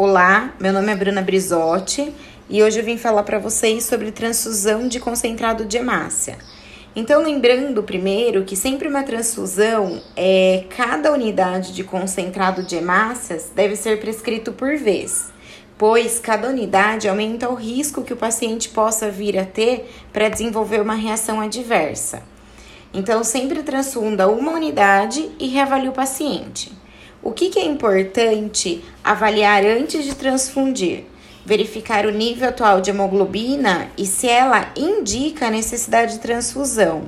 Olá, meu nome é Bruna Brizotti e hoje eu vim falar para vocês sobre transfusão de concentrado de hemácia. Então, lembrando primeiro que sempre uma transfusão, é, cada unidade de concentrado de hemácias deve ser prescrito por vez, pois cada unidade aumenta o risco que o paciente possa vir a ter para desenvolver uma reação adversa. Então, sempre transfunda uma unidade e reavalie o paciente. O que, que é importante avaliar antes de transfundir? Verificar o nível atual de hemoglobina e se ela indica a necessidade de transfusão.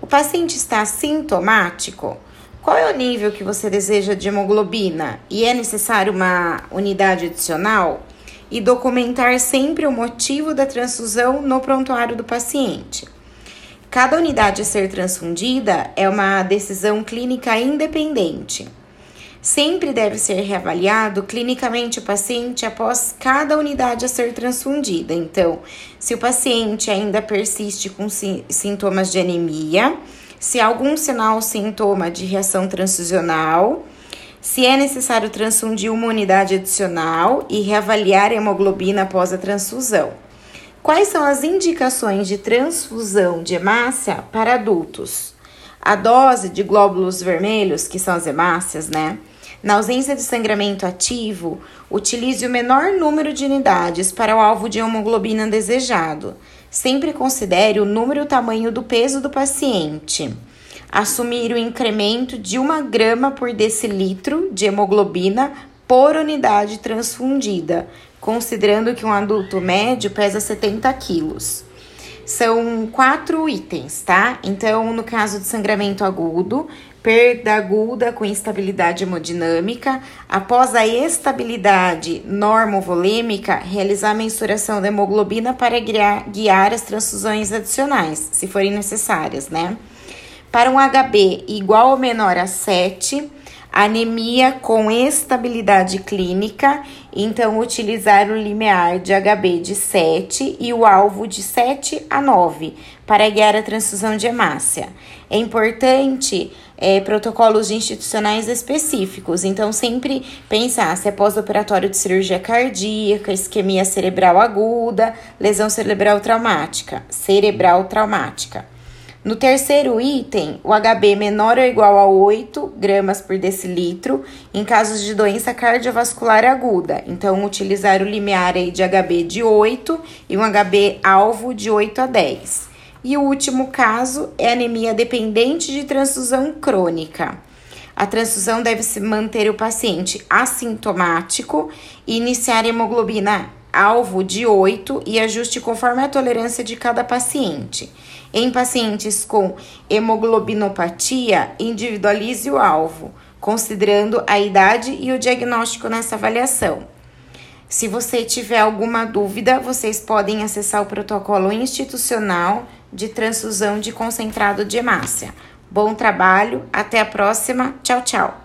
O paciente está sintomático? Qual é o nível que você deseja de hemoglobina e é necessário uma unidade adicional? E documentar sempre o motivo da transfusão no prontuário do paciente. Cada unidade a ser transfundida é uma decisão clínica independente. Sempre deve ser reavaliado clinicamente o paciente após cada unidade a ser transfundida. Então, se o paciente ainda persiste com sintomas de anemia, se há algum sinal ou sintoma de reação transfusional, se é necessário transfundir uma unidade adicional e reavaliar a hemoglobina após a transfusão. Quais são as indicações de transfusão de hemácia para adultos? A dose de glóbulos vermelhos, que são as hemácias, né? Na ausência de sangramento ativo, utilize o menor número de unidades para o alvo de hemoglobina desejado. Sempre considere o número e o tamanho do peso do paciente. Assumir o incremento de 1 grama por decilitro de hemoglobina por unidade transfundida, considerando que um adulto médio pesa 70 quilos. São quatro itens, tá? Então, no caso de sangramento agudo, perda aguda com instabilidade hemodinâmica, após a estabilidade normovolêmica, realizar a mensuração da hemoglobina para guiar as transfusões adicionais, se forem necessárias, né? Para um HB igual ou menor a 7, Anemia com estabilidade clínica, então utilizar o limiar de HB de 7 e o alvo de 7 a 9 para guiar a transfusão de hemácia. É importante é, protocolos institucionais específicos, então sempre pensar se é pós-operatório de cirurgia cardíaca, isquemia cerebral aguda, lesão cerebral traumática, cerebral traumática. No terceiro item, o HB menor ou igual a 8 gramas por decilitro em casos de doença cardiovascular aguda. Então, utilizar o limiar aí de HB de 8 e um HB alvo de 8 a 10. E o último caso é anemia dependente de transfusão crônica. A transfusão deve se manter o paciente assintomático e iniciar hemoglobina alvo de 8 e ajuste conforme a tolerância de cada paciente. Em pacientes com hemoglobinopatia, individualize o alvo, considerando a idade e o diagnóstico nessa avaliação. Se você tiver alguma dúvida, vocês podem acessar o protocolo institucional de transfusão de concentrado de hemácia. Bom trabalho, até a próxima. Tchau, tchau.